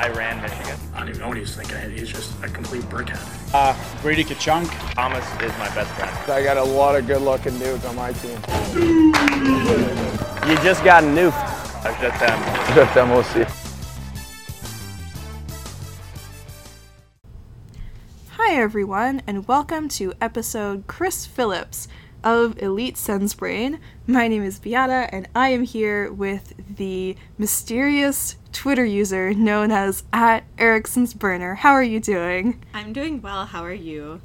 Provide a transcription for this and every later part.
I ran Michigan. I don't even know what he's thinking. He's just a complete brickhead. Uh, Brady Tkachuk. Thomas is my best friend. I got a lot of good looking dudes on my team. You just got nuked. I was just them. Just MOC. Hi, everyone, and welcome to episode Chris Phillips of Elite Sense Brain. My name is Beata, and I am here with the mysterious Twitter user known as at Erickson's Burner. How are you doing? I'm doing well. How are you?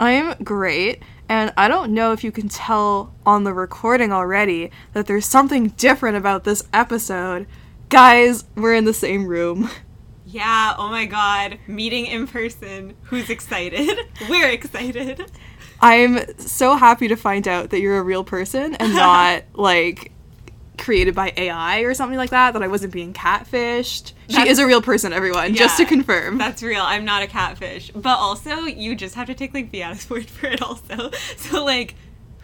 I'm great, and I don't know if you can tell on the recording already that there's something different about this episode. Guys, we're in the same room. Yeah, oh my god. Meeting in person. Who's excited? We're excited. I'm so happy to find out that you're a real person and not like created by AI or something like that, that I wasn't being catfished. She is a real person, everyone, just to confirm. That's real. I'm not a catfish. But also, you just have to take like Beata's word for it also. So like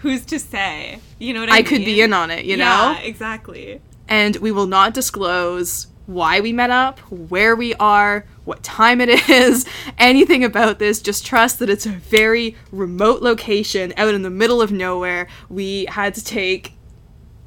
who's to say? You know what I, mean? I mean? could be in on it, you know? yeah, exactly. And we will not disclose why we met up, where we are, what time it is, anything about this. Just trust that it's a very remote location out in the middle of nowhere. We had to take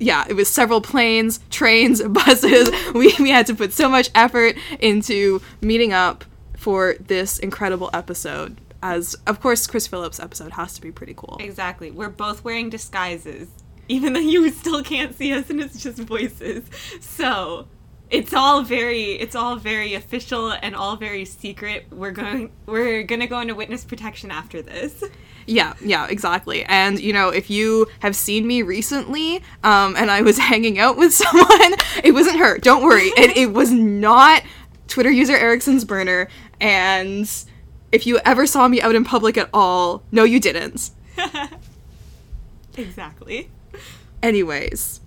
yeah, it was several planes, trains, buses. We, we had to put so much effort into meeting up for this incredible episode. As, of course, Chris Phillips' episode has to be pretty cool. Exactly. We're both wearing disguises. Even though you still can't see us and it's just voices. So it's all very it's all very official and all very secret. We're going we're gonna go into witness protection after this. Yeah, yeah, exactly. And you know, if you have seen me recently, um, and I was hanging out with someone, it wasn't her. Don't worry, it, it was not Twitter user Erickson's burner. And if you ever saw me out in public at all, no, you didn't. Exactly. Anyways,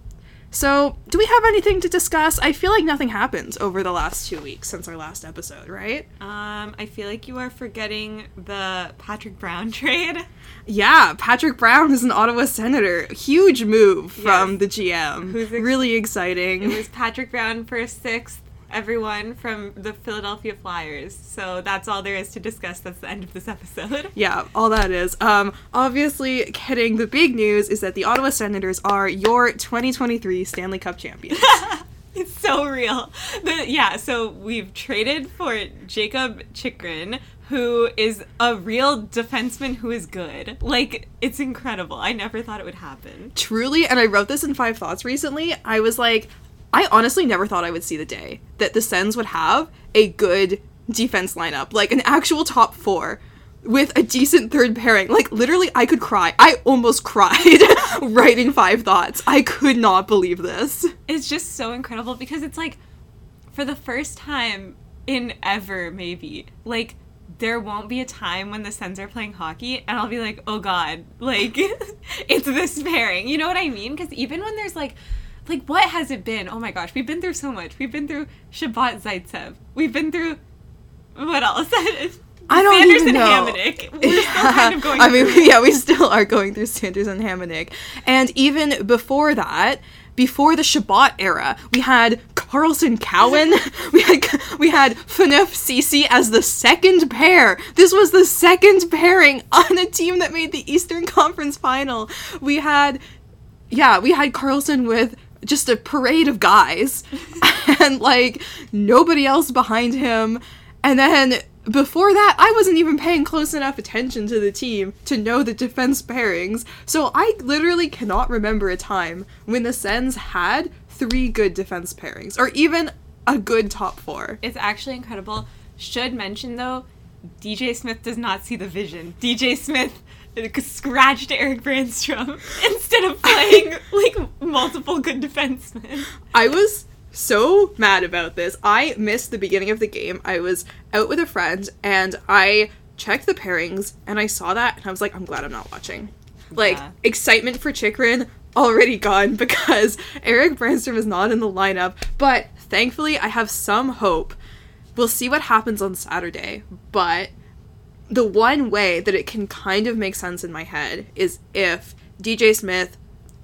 so do we have anything to discuss? I feel like nothing happened over the last two weeks since our last episode, right? Um, I feel like you are forgetting the Patrick Brown trade. Yeah, Patrick Brown is an Ottawa senator. Huge move from Yes. the GM. Who's ex- really exciting. It was Patrick Brown for a sixth, everyone from the Philadelphia Flyers. So that's all there is to discuss. That's the end of this episode. Yeah, all that is. Um, obviously, getting the big news is that the Ottawa Senators are your 2023 Stanley Cup champions. It's so real. The, yeah, so we've traded for Jakob Chychrun, who is a real defenseman who is good. Like, it's incredible. I never thought it would happen. Truly, and I wrote this in Five Thoughts recently. I was like, I honestly never thought I would see the day that the Sens would have a good defense lineup, like an actual top four. With a decent third pairing. Like, literally, I could cry. I almost cried writing Five Thoughts. I could not believe this. It's just so incredible because it's like, for the first time in ever, maybe, like, there won't be a time when the Sens are playing hockey and I'll be like, oh god, like, it's this pairing. You know what I mean? Because even when there's like, like, what has it been? Oh my gosh, we've been through so much. We've been through Chabot Zaitsev. We've been through, what else? I don't Sanders even and know. Hamonic. We're still kind of going I mean, through yeah, we still are going through Sanders and Hamonic. And even before that, before the Chabot era, we had Karlsson Cowen, we had we had Phaneuf Ceci as the second pair. This was the second pairing on a team that made the Eastern Conference Final. We had yeah, we had Karlsson with just a parade of guys and like nobody else behind him. And then before that, I wasn't even paying close enough attention to the team to know the defense pairings. So I literally cannot remember a time when the Sens had three good defense pairings or even a good top four. It's actually incredible. Should mention though, DJ Smith does not see the vision. DJ Smith scratched Erik Brännström instead of playing like multiple good defensemen. I was so mad about this. I missed the beginning of the game. I was out with a friend and I checked the pairings and I saw that and I was like, I'm glad I'm not watching. Like, Yeah. excitement for Chychrun already gone because Erik Brännström is not in the lineup. But thankfully, I have some hope. We'll see what happens on Saturday. But the one way that it can kind of make sense in my head is if DJ Smith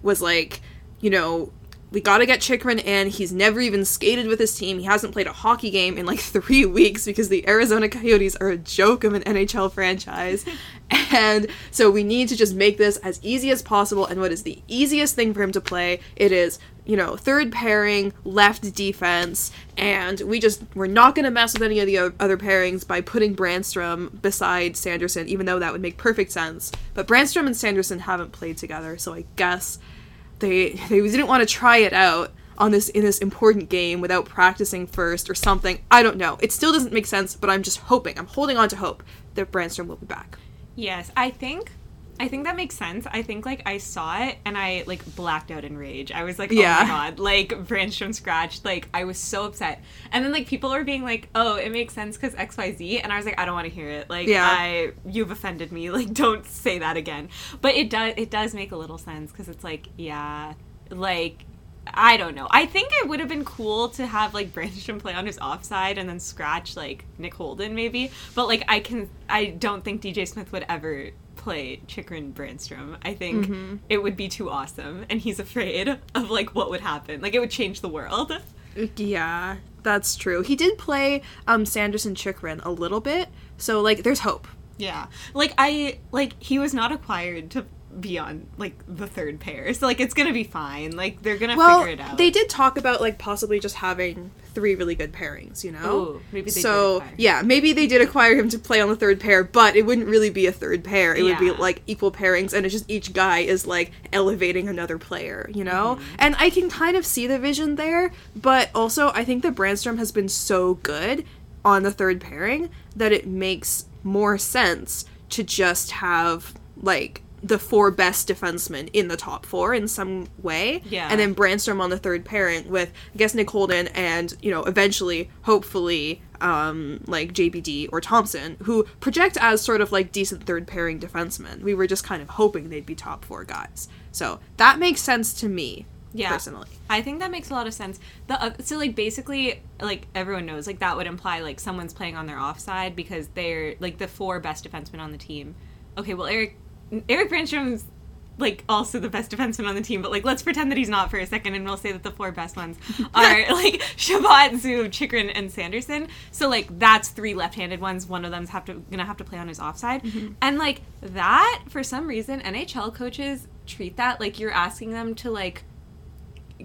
was like, you know, we gotta get Chychrun in. He's never even skated with his team. He hasn't played a hockey game in like three weeks because the Arizona Coyotes are a joke of an NHL franchise. and so we need to just make this as easy as possible. And what is the easiest thing for him to play? It is, you know, third pairing, left defense. And we just, we're not gonna mess with any of the other pairings by putting Brännström beside Sanderson, even though that would make perfect sense. But Brännström and Sanderson haven't played together, so I guess they they didn't want to try it out on this in this important game without practicing first or something. I don't know. It still doesn't make sense, but I'm just hoping. I'm holding on to hope that Brännström will be back. Yes, I think I think that makes sense. I think like I saw it and I like blacked out in rage. I was like, oh Yeah. my god, like Brännström scratched. Like I was so upset. And then like people were being like, oh, it makes sense because X Y Z, and I was like, I don't want to hear it. Like Yeah. I, you've offended me. Like don't say that again. But it does it does make a little sense because it's like yeah, like. I don't know. I think it would have been cool to have like Brännström play on his offside and then scratch like Nick Holden maybe. But like I can I don't think DJ Smith would ever play Chychrun Brännström. I think Mm-hmm. it would be too awesome and he's afraid of like what would happen. Like it would change the world. Yeah, that's true. He did play um Sanderson Chychrun a little bit, so like there's hope. Yeah. Like I like he was not acquired to be on like the third pair. So like it's to be fine. Like they're to Well, figure it out. they did talk about like possibly just having three really good pairings, you know? Ooh, maybe they so yeah, maybe they did acquire him to play on the third pair, but it wouldn't really be a third pair. It would be like equal pairings, and it's just each guy is like elevating another player, you know? Mm-hmm. And I can kind of see the vision there, but also I think that Brännström has been so good on the third pairing that it makes more sense to just have like the four best defensemen in the top four in some way. Yeah. And then Brännström on the third pairing with I guess Nick Holden and, you know, eventually, hopefully, um, like JBD or Thomson, who project as sort of like decent third pairing defensemen. We were just kind of hoping they'd be top four guys. So that makes sense to me, yeah. personally. I think that makes a lot of sense. The uh, so like basically like everyone knows like that would imply like someone's playing on their offside because they're like the four best defensemen on the team. Okay, well Erik Erik Brännström's like also the best defenseman on the team, but like let's pretend that he's not for a second and we'll say that the four best ones are like Chabot, Zub, Chychrun, and Sanderson. So like that's three left-handed ones. One of them's have to gonna have to play on his offside. Mm-hmm. And like that, for some reason, NHL coaches treat that like you're asking them to like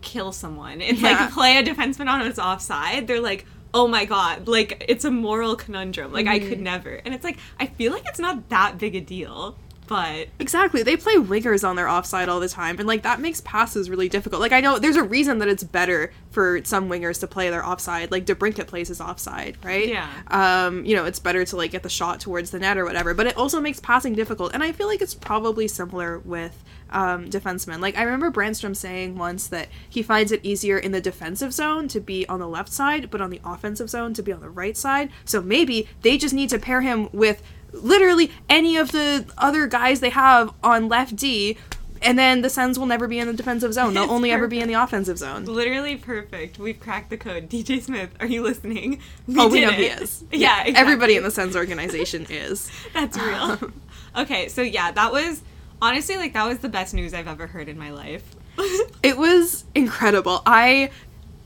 kill someone. It's Yeah. like play a defenseman on his offside. They're like, oh my god, like it's a moral conundrum. Like I could mm-hmm. never. And it's like I feel like it's not that big a deal, but Exactly. They play wingers on their offside all the time, and like that makes passes really difficult. Like I know there's a reason that it's better for some wingers to play their offside. Like DeBrincat plays his offside, right? Yeah. Um, you know, it's better to like get the shot towards the net or whatever. But it also makes passing difficult, and I feel like it's probably similar with um, defensemen. Like I remember Brännström saying once that he finds it easier in the defensive zone to be on the left side, but on the offensive zone to be on the right side. So maybe they just need to pair him with literally any of the other guys they have on left D, and then the Sens will never be in the defensive zone. They'll It's only ever be in the offensive zone. literally perfect. We've cracked the code. DJ Smith, are you listening? oh, we know it. he is. Yeah, exactly. everybody in the Sens organization is. That's real. Um, okay, so yeah, that was honestly like that was the best news I've ever heard in my life. It was incredible. I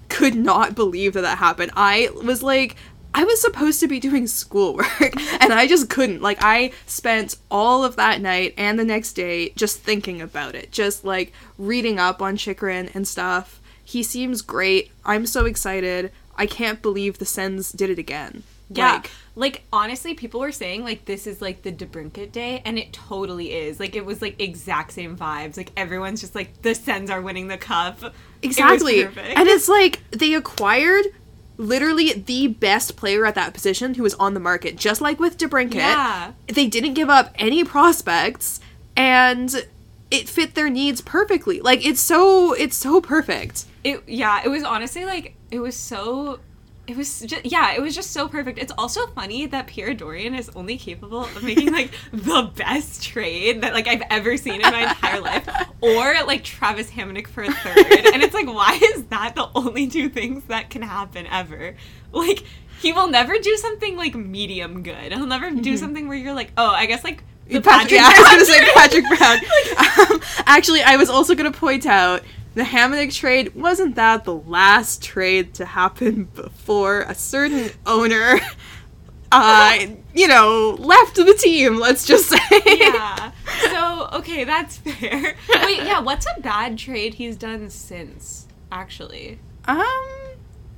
could not believe that that happened. I was like, I was supposed to be doing schoolwork and I just couldn't. Like, I spent all of that night and the next day just thinking about it, just like reading up on Chychrun and stuff. He seems great. I'm so excited. I can't believe the Sens did it again. Yeah. Like, Like, honestly, people were saying like this is like the DeBrincat day, and it totally is. Like it was like exact same vibes. Like everyone's just like the Sens are winning the cup. It Exactly. perfect. And it's like they acquired literally the best player at that position who was on the market, just like with DeBrincat. Yeah. They didn't give up any prospects and it fit their needs perfectly. Like it's so it's so perfect. it yeah, it was honestly like it was so it was just yeah, it was just so perfect. It's also funny that Pierre Dorion is only capable of making like the best trade that like I've ever seen in my entire life, or like Travis Hamonic for a third. And it's like, why is that the only two things that can happen ever? Like he will never do something like medium good. He'll never do something where you're like, oh, I guess like the Patrick, Patrick yeah, I was gonna say Patrick Brown. um, actually, I was also gonna point out the Hamannik trade wasn't that the last trade to happen before a certain owner uh you know left the team let's just say yeah. So okay, that's fair. Wait, yeah. What's a bad trade he's done since? Actually, um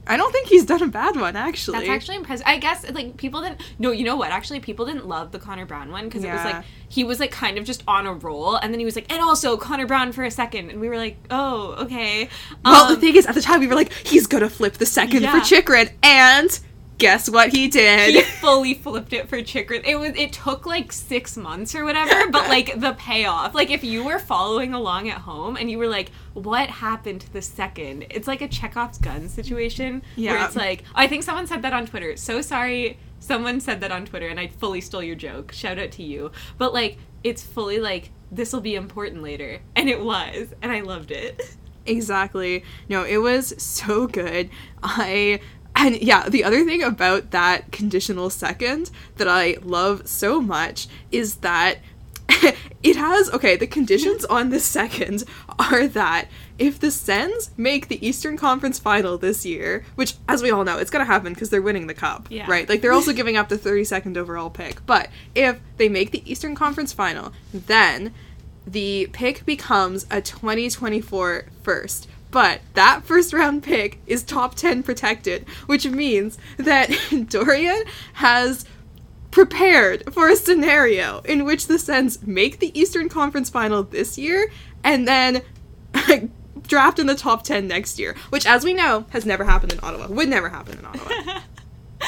i don't think he's done a bad one actually that's actually impressive. I guess like people didn't. No, you know what? Actually, people didn't love the Connor Brown one because it was like he was like kind of just on a roll, and then he was like, and also Connor Brown for a second, and we were like, oh, okay. well the Um, thing is at the time we were like he's gonna flip the second for Yeah. Chychrun and guess what he did he fully flipped it for Chychrun. It was it took like six months or whatever, but like the payoff. Like if you were following along at home and you were like, "What happened to the second? It's like a Chekhov's gun situation. Where Yeah. it's like I think someone said that on Twitter. So sorry. Someone said that on Twitter, and I fully stole your joke. Shout out to you. But like, it's fully like this will be important later, and it was, and I loved it. Exactly. No, it was so good. I and yeah, the other thing about that conditional second that I love so much is that it has okay, the conditions on the second are that if the Sens make the Eastern Conference final this year, which as we all know, it's going to happen because they're winning the cup, Yeah. right? Like they're also giving up the 32nd overall pick. But if they make the Eastern Conference final, then the pick becomes a 2024 first. But that first round pick is top 10 protected, which means that Dorion has prepared for a scenario in which the Sens make the Eastern Conference final this year and then draft in the top 10 next year, which, as we know, has never happened in Ottawa. Would never happen in Ottawa.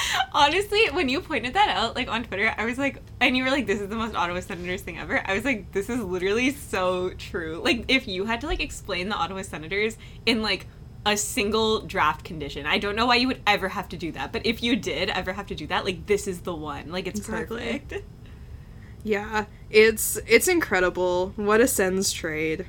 Honestly, when you pointed that out, like on Twitter, I was like, and you were like, "This is the most Ottawa Senators thing ever." I was like, "This is literally so true." Like, if you had to like explain the Ottawa Senators in like a single draft condition, I don't know why you would ever have to do that. But if you did ever have to do that, like, this is the one. Like, it's Exactly. perfect. Yeah, it's it's incredible. What a Sens trade.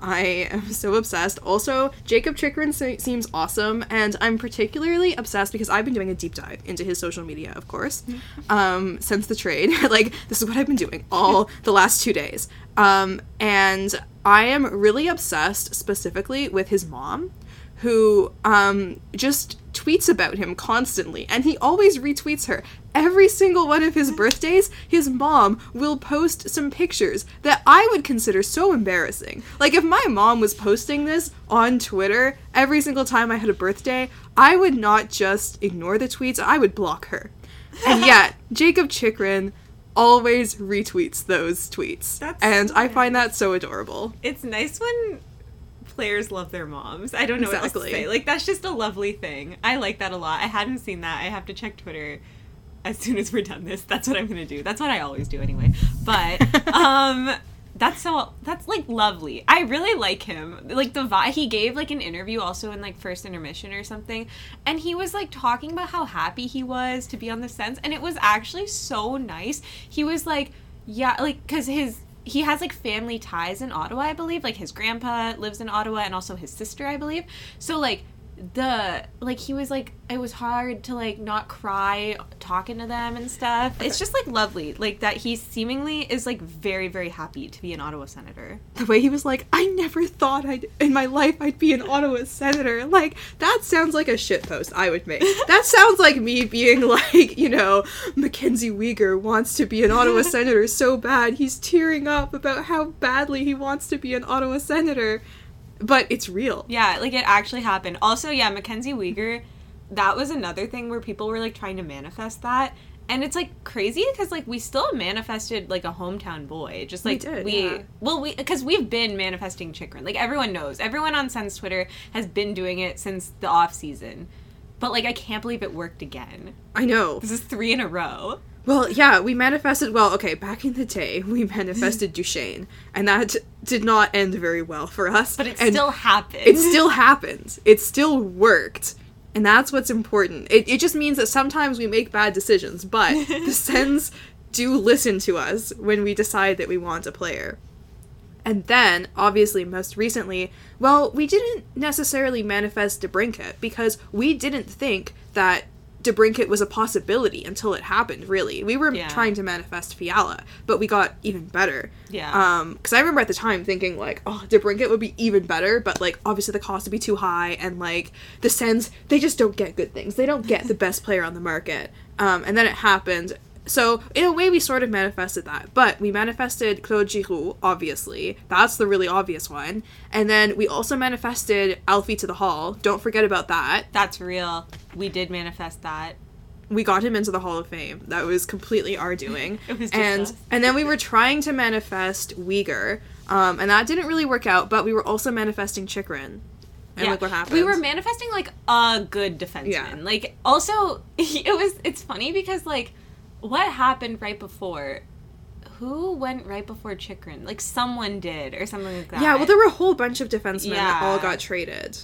I am so obsessed. Also, Jakob Chychrun se- seems awesome, and I'm particularly obsessed because I've been doing a deep dive into his social media, of course, um, since the trade. like, this is what I've been doing all the last two days. Um, and I am really obsessed specifically with his mom, who um, just tweets about him constantly, and he always retweets her. Every single one of his birthdays, his mom will post some pictures that I would consider so embarrassing. Like, if my mom was posting this on Twitter every single time I had a birthday, I would not just ignore the tweets, I would block her. And yet, Jakob Chychrun always retweets those tweets. That's and so I find that so adorable. It's nice when players love their moms. I don't know what else to say. Like that's just a lovely thing. I like that a lot. I hadn't seen that. I have to check Twitter as soon as we're done this. That's what I'm gonna do. That's what I always do anyway. But um that's so that's like lovely. I really like him. Like the vibe he gave like an interview also in like first intermission or something, and he was like talking about how happy he was to be on the sense, and it was actually so nice. He was like, yeah, like because his he has like family ties in Ottawa, I believe. Like his grandpa lives in Ottawa, and also his sister, I believe. So like the like he was like it was hard to like not cry talking to them and stuff. It's just like lovely, like that he seemingly is like very very happy to be an Ottawa senator. the way he was like, I never thought I'd in my life I'd be an Ottawa senator. Like that sounds like a shit post I would make. That sounds like me being like, you know, Mackenzie Weegar wants to be an Ottawa senator so bad he's tearing up about how badly he wants to be an Ottawa senator. But it's real. Yeah, like it actually happened. Also, yeah, Mackenzie Weegar, that was another thing where people were like trying to manifest that. And it's like crazy because like we still manifested like a hometown boy, just We like did, we yeah. well we because we've been manifesting Chychrun. Like everyone knows, everyone on Sen's Twitter has been doing it since the off season. But like I can't believe it worked again. I know. This is three in a row. Well, yeah, we manifested. Well, okay, back in the day, we manifested Duchene, and that did not end very well for us. But it And still happened. it still happened. It still worked. And that's what's important. It, it just means that sometimes we make bad decisions, but the Sens do listen to us when we decide that we want a player. And then, obviously, most recently, well, we didn't necessarily manifest DeBrincat because we didn't think that DeBrincat was a possibility until it happened. Really, we were Yeah. trying to manifest Fiala, but we got even better. Yeah. Um, because I remember at the time thinking like, oh, DeBrincat would be even better, but like obviously the cost would be too high, and like the Sens, they just don't get good things. They don't get the best player on the market. Um, and then it happened. So in a way, we sort of manifested that, but we manifested Claude Giroux, obviously. That's the really obvious one. And then we also manifested Alfie to the Hall. Don't forget about that. That's real. We did manifest that. we got him into the Hall of Fame. That was completely our doing. It was just and us. and then we were trying to manifest Weegar, um, and that didn't really work out. But we were also manifesting Chychrun, and look what happened. We were manifesting like a good defenseman. Yeah. Like also it was it's funny because like what happened right before who went right before Chychrun? Like someone did or something like that. yeah. Well, there were a whole bunch of defensemen that all got traded,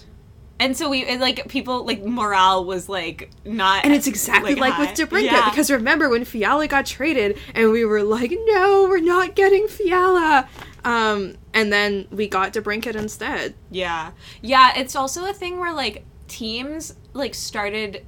and so we like people like morale was like not and it's exactly like, with high. DeBrincat Yeah. because remember when Fiala got traded, and we were like, no, we're not getting Fiala. Um, and then we got DeBrincat instead. Yeah. Yeah, it's also a thing where like teams like started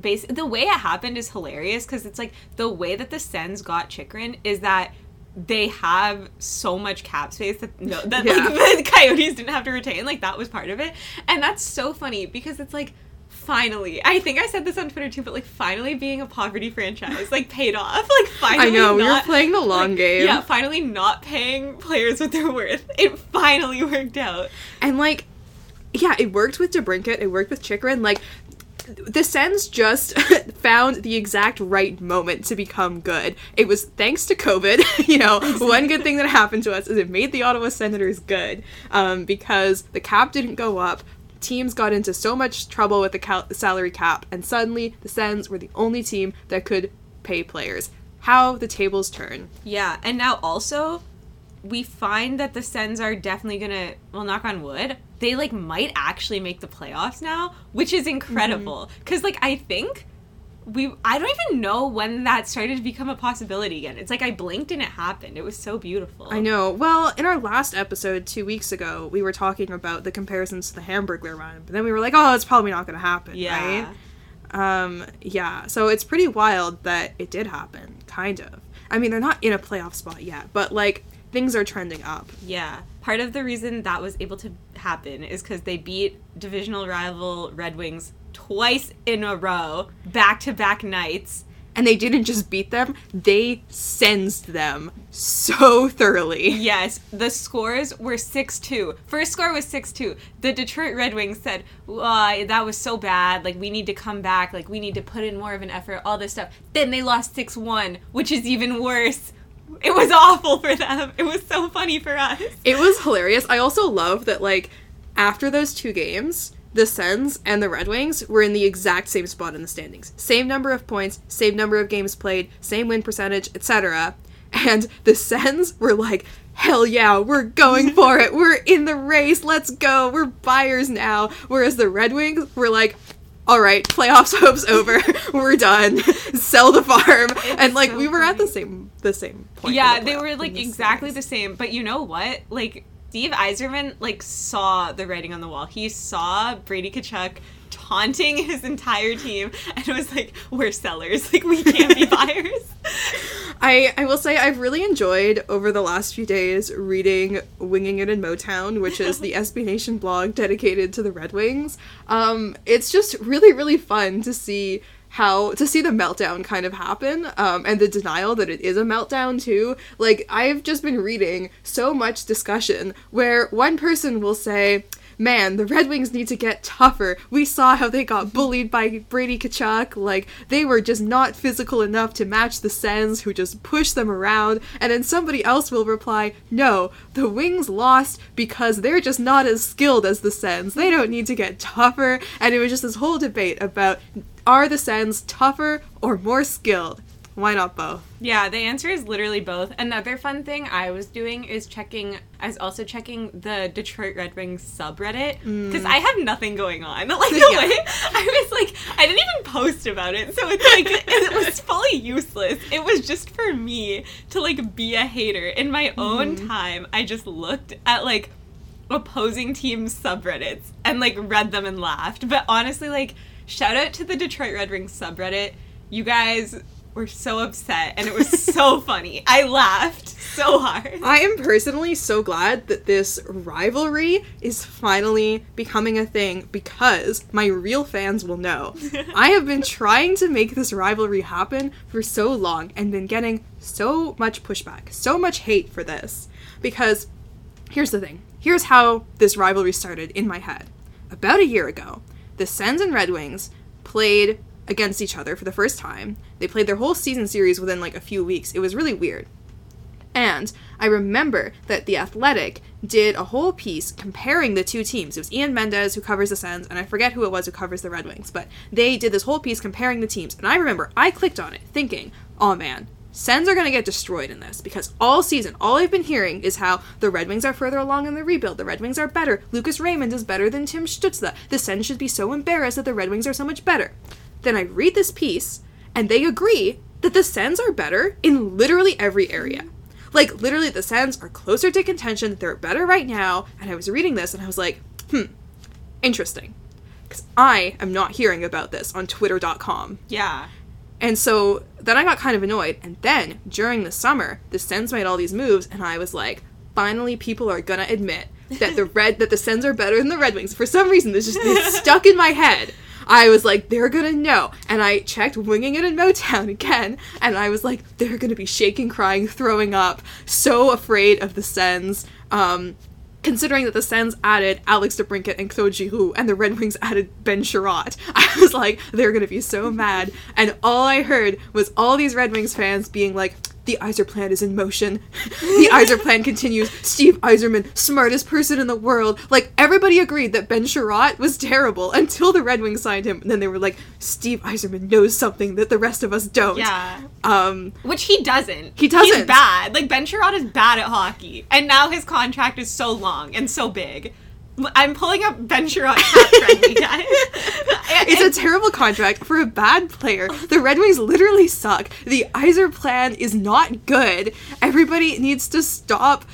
base the way it happened is hilarious because it's like the way that the Sens got Chychrun is that they have so much cap space that no that Yeah. like the Coyotes didn't have to retain like that was part of it and that's so funny because it's like finally I think I said this on Twitter too but like finally being a poverty franchise like paid off like finally I know we were playing the long like, game. yeah finally not paying players what they're worth it finally worked out And like, yeah, it worked with DeBrincat, it worked with Chikrin. Like, the Sens just found the exact right moment to become good. It was thanks to COVID. you know, one good thing that happened to us is it made the Ottawa Senators good um, because the cap didn't go up. Teams got into so much trouble with the cal- salary cap, and suddenly the Sens were the only team that could pay players. How the tables turn. Yeah, and now also we find that the Sens are definitely gonna well knock on wood. They like might actually make the playoffs now, which is incredible. Mm-hmm. Cause like I think we I don't even know when that started to become a possibility again. It's like I blinked and it happened. It was so beautiful. I know. Well, in our last episode two weeks ago, we were talking about the comparisons to the Hamburglar run, but then we were like, "Oh, it's probably not going to happen." Yeah. Right? Um. Yeah. So it's pretty wild that it did happen. Kind of. I mean, they're not in a playoff spot yet, but like things are trending up. Yeah. Part of the reason that was able to happen is because they beat divisional rival Red Wings twice in a row, back to back nights. And they didn't just beat them; they sensed them so thoroughly. Yes, the scores were 6 2. First score was 6 2. The Detroit Red Wings said, uh, that was so bad. Like, we need to come back. Like, we need to put in more of an effort, all this stuff. Then they lost 6 1, which is even worse. It was awful for them. It was so funny for us. It was hilarious. I also love that like after those two games, the Sens and the Red Wings were in the exact same spot in the standings. Same number of points, same number of games played, same win percentage, etc. And the Sens were like, "Hell yeah, we're going for it. We're in the race. Let's go. We're buyers now." Whereas the Red Wings were like, all right, playoffs hope's over. We're done. Sell the farm. and like so we were at the same the same point. Yeah, the they were like the exactly standings. the same. But you know what? Like Steve Yzerman like saw the writing on the wall. He saw Brady Tkachuk taunting his entire team and was like, "We're sellers. Like we can't be buyers." I, I will say I've really enjoyed over the last few days reading Winging It in Motown, which is the SB Nation blog dedicated to the Red Wings. Um, it's just really, really fun to see how to see the meltdown kind of happen um, and the denial that it is a meltdown too like i've just been reading so much discussion where one person will say man, the Red Wings need to get tougher. We saw how they got bullied by Brady Tkachuk. Like, they were just not physical enough to match the Sens, who just pushed them around. And then somebody else will reply, no, the Wings lost because they're just not as skilled as the Sens. They don't need to get tougher. And it was just this whole debate about are the Sens tougher or more skilled? Why not both? Yeah, the answer is literally both. Another fun thing I was doing is checking. I was also checking the Detroit Red Wings subreddit because I have nothing going on. Like the Mm. Yeah. way I was like, I didn't even post about it, so it's like it was fully useless. It was just for me to like be a hater in my own Mm-hmm. time. I just looked at like opposing teams subreddits and like read them and laughed. But honestly, like shout out to the Detroit Red Wings subreddit. You guys were so upset and it was so funny. I laughed so hard. I am personally so glad that this rivalry is finally becoming a thing because my real fans will know. I have been trying to make this rivalry happen for so long and been getting so much pushback, so much hate for this. Because here's the thing here's how this rivalry started in my head. About a year ago, the Sens and Red Wings played against each other for the first time. They played their whole season series within like a few weeks. It was really weird. And I remember that The Athletic did a whole piece comparing the two teams. It was Ian Mendes who covers the Sens, and I forget who it was who covers the Red Wings, but they did this whole piece comparing the teams. And I remember I clicked on it thinking, oh man, Sens are going to get destroyed in this because all season, all I've been hearing is how the Red Wings are further along in the rebuild. The Red Wings are better. Lucas Raymond is better than Tim Stützle. The Sens should be so embarrassed that the Red Wings are so much better. Then I read this piece, and they agree that the Sens are better in literally every area. Like, literally, the Sens are closer to contention, they're better right now, and I was reading this and I was like, hmm, interesting. Because I am not hearing about this on Twitter.com. Yeah. And so then I got kind of annoyed. And then during the summer, the Sens made all these moves, and I was like, finally, people are gonna admit that the red that the Sens are better than the Red Wings. For some reason, this just stuck in my head. I was like, they're gonna know. And I checked Winging It in Motown again, and I was like, they're gonna be shaking, crying, throwing up, so afraid of the Sens. Um, considering that the Sens added Alex DeBrincat and Claude Giroux, and the Red Wings added Ben Chiarot, I was like, they're gonna be so mad. And all I heard was all these Red Wings fans being like, the Yzerplan is in motion. the Yzerplan continues. Steve Yzerman, smartest person in the world. Like everybody agreed that Ben Chiarot was terrible until the Red Wings signed him. And then they were like, Steve Yzerman knows something that the rest of us don't. Yeah. Um, Which he doesn't. He doesn't. He's bad. Like Ben Chiarot is bad at hockey, and now his contract is so long and so big. I'm pulling up Ben Chiarot cap friendly guys. it's a terrible contract for a bad player. The Red Wings literally suck. The Yzerplan is not good. Everybody needs to stop.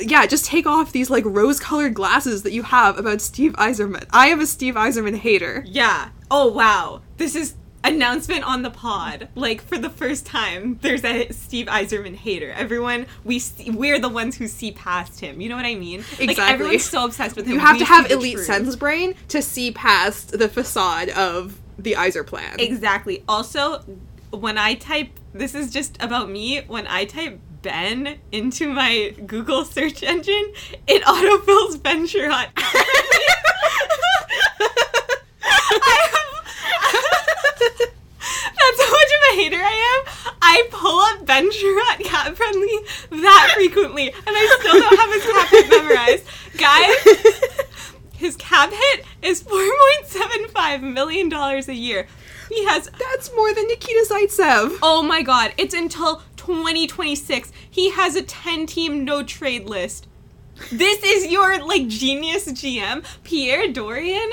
Yeah, just take off these like rose-colored glasses that you have about Steve Yzerman. I am a Steve Yzerman hater. yeah. Oh wow. This is announcement on the pod. Like for the first time, there's a Steve Yzerman hater. Everyone, we see, we're the ones who see past him. You know what I mean? Like Exactly. everyone's so obsessed with him. You have We to have elite truth. sense brain to see past the facade of the Yzerplan. Exactly. Also, when I type, this is just about me. When I type Ben into my Google search engine, it autofills Ben Chiarot. That's how much of a hater I am. I pull up Ben Chiarot cat friendly that frequently, and I still don't have his cap hit memorized. Guys, his cap hit is $4.75 million a year. He has That's more than Nikita Zaitsev. Oh my god, it's until 2026. He has a 10 team no trade list. This is your like genius GM. Pierre Dorion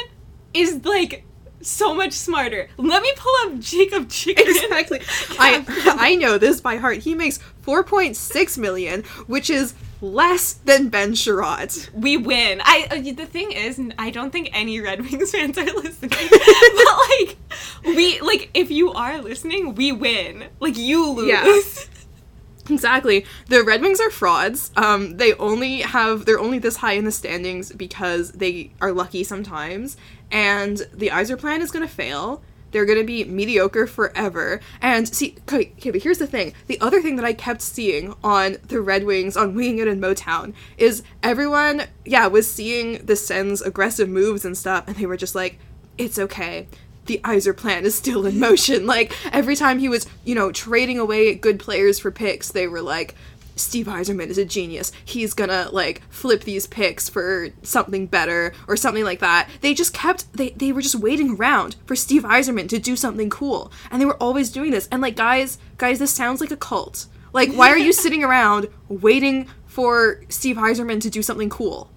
is like so much smarter. Let me pull up Jakob Chychrun. Exactly. I I know this by heart. He makes 4.6 million, which is less than Ben Chiarot. We win. I uh, the thing is, I don't think any Red Wings fans are listening. but like, we like if you are listening, we win. Like you lose. Yeah. Exactly. The Red Wings are frauds. Um, they only have they're only this high in the standings because they are lucky sometimes, and the Yzerplan is gonna fail. They're gonna be mediocre forever. And see, okay, okay, but here's the thing. The other thing that I kept seeing on the Red Wings on Winging It in Motown is everyone, yeah, was seeing the Sens' aggressive moves and stuff, and they were just like, it's okay the Iser plan is still in motion. Like every time he was, you know, trading away good players for picks, they were like, Steve Yzerman is a genius. He's gonna like flip these picks for something better or something like that. They just kept they they were just waiting around for Steve Yzerman to do something cool. And they were always doing this. And like guys, guys, this sounds like a cult. Like why are you sitting around waiting for Steve Yzerman to do something cool?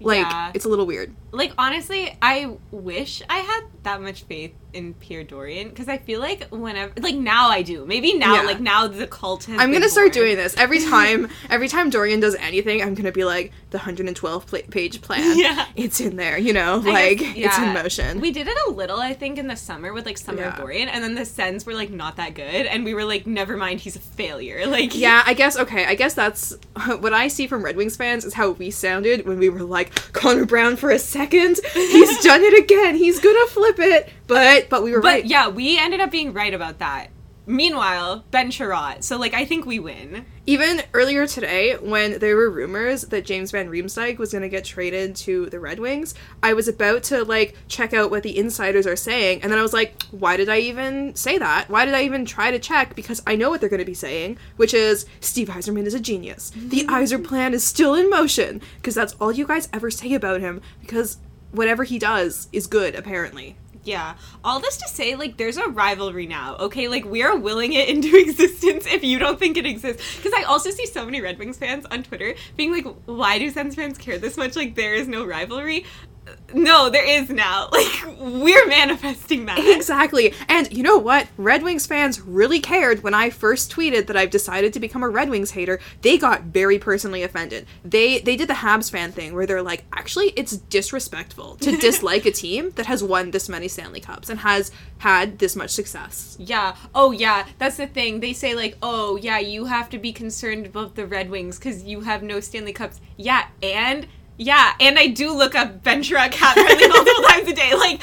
Like Yeah. it's a little weird. Like honestly, I wish I had that much faith in Pierre Dorion because I feel like whenever, like now I do. Maybe now, Yeah. like now the cult has. I'm gonna start born. doing this every time. Every time Dorion does anything, I'm gonna be like the 112 pla- page plan. Yeah. it's in there. You know, I like guess- it's in yeah. motion. We did it a little, I think, in the summer with like Summer Yeah. Dorion, and then the Sens were like not that good, and we were like, never mind, he's a failure. Like, yeah, I guess okay. I guess that's what I see from Red Wings fans is how we sounded when we were like Connor Brown for a second. He's done it again. He's gonna flip it. But but we were But right. yeah, we ended up being right about that. Meanwhile, Ben Chiarot. So like, I think we win. Even earlier today, when there were rumors that James Van Riemsdyk was going to get traded to the Red Wings, I was about to like check out what the insiders are saying, and then I was like, why did I even say that? Why did I even try to check? Because I know what they're going to be saying, which is Steve Yzerman is a genius. The mm-hmm. Yzerplan is still in motion, because that's all you guys ever say about him. Because whatever he does is good, apparently. Yeah. All this to say, like, there's a rivalry now, okay? Like, we are willing it into existence if you don't think it exists. Because I also see so many Red Wings fans on Twitter being like, why do Sens fans care this much? Like, there is no rivalry. No, there is now. Like, we're manifesting that. Exactly. And you know what? Red Wings fans really cared when I first tweeted that I've decided to become a Red Wings hater. They got very personally offended. They they did the Habs fan thing where they're like, actually, it's disrespectful to dislike a team that has won this many Stanley Cups and has had this much success. Yeah. Oh, yeah. That's the thing. They say, like, oh, yeah, you have to be concerned about the Red Wings because you have no Stanley Cups. Yeah, and. Yeah, and I do look up Ventura CapFriendly multiple times a day. Like,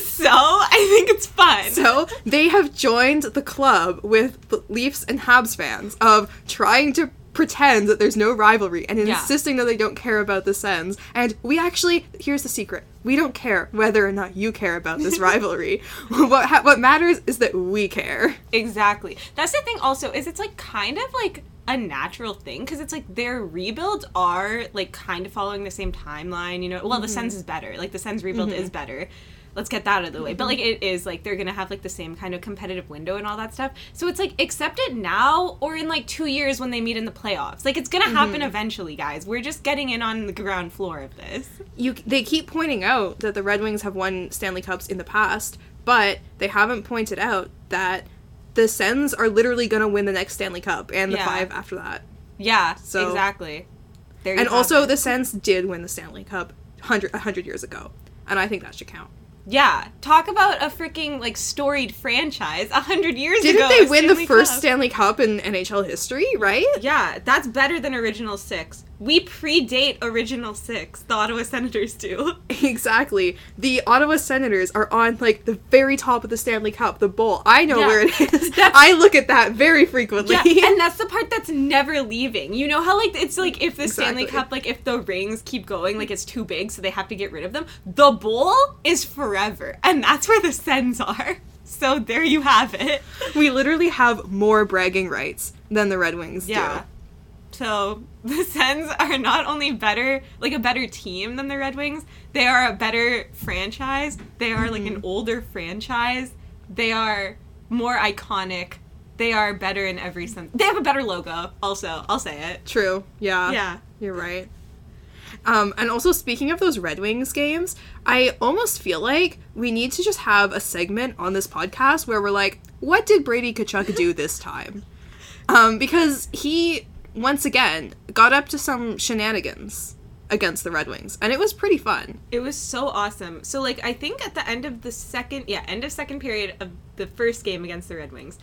so I think it's fun. So they have joined the club with the Leafs and Habs fans of trying to pretend that there's no rivalry and Yeah. insisting that they don't care about the Sens. And we actually, here's the secret: we don't care whether or not you care about this rivalry. what ha- what matters is that we care. Exactly. That's the thing also is it's like kind of like a natural thing because it's like their rebuilds are like kind of following the same timeline, you know. Well, the mm-hmm. Sens is better. Like the Sens rebuild mm-hmm. is better. Let's get that out of the way. But like mm-hmm. it is like they're gonna have like the same kind of competitive window and all that stuff. So it's like accept it now or in like two years when they meet in the playoffs. Like it's gonna happen eventually, guys. We're just getting in on the ground floor of this. You they keep pointing out that the Red Wings have won Stanley Cups in the past, but they haven't pointed out that the Sens are literally going to win the next Stanley Cup and the Yeah. five after that. Yeah. So- exactly. And also, it. the Sens did win the Stanley Cup 100, 100 years ago. And I think that should count. Yeah, talk about a freaking like storied franchise. A hundred years ago. Didn't ago, they win the first Cup. Stanley Cup in NHL history, right? Yeah, that's better than original six. We predate original six. The Ottawa Senators do. Exactly. The Ottawa Senators are on like the very top of the Stanley Cup, the bowl. I know Yeah. where it is. I look at that very frequently. Yeah, and that's the part that's never leaving. You know how like it's like if the Stanley Cup, like if the rings keep going, like it's too big, so they have to get rid of them. The bowl is forever, and that's where the Sens are. So there you have it. we literally have more bragging rights than the Red Wings do. Yeah. So the Sens are not only better, like a better team than the Red Wings, they are a better franchise. They are like an older franchise. They are more iconic. They are better in every sense. They have a better logo, also. I'll say it. True. Yeah. Yeah. You're right. Um, and also, speaking of those Red Wings games, I almost feel like we need to just have a segment on this podcast where we're like, what did Brady Tkachuk do this time? Um, because he, once again, got up to some shenanigans against the Red Wings, and it was pretty fun. It was so awesome. So like I think at the end of the second yeah, end of second period of the first game against the Red Wings,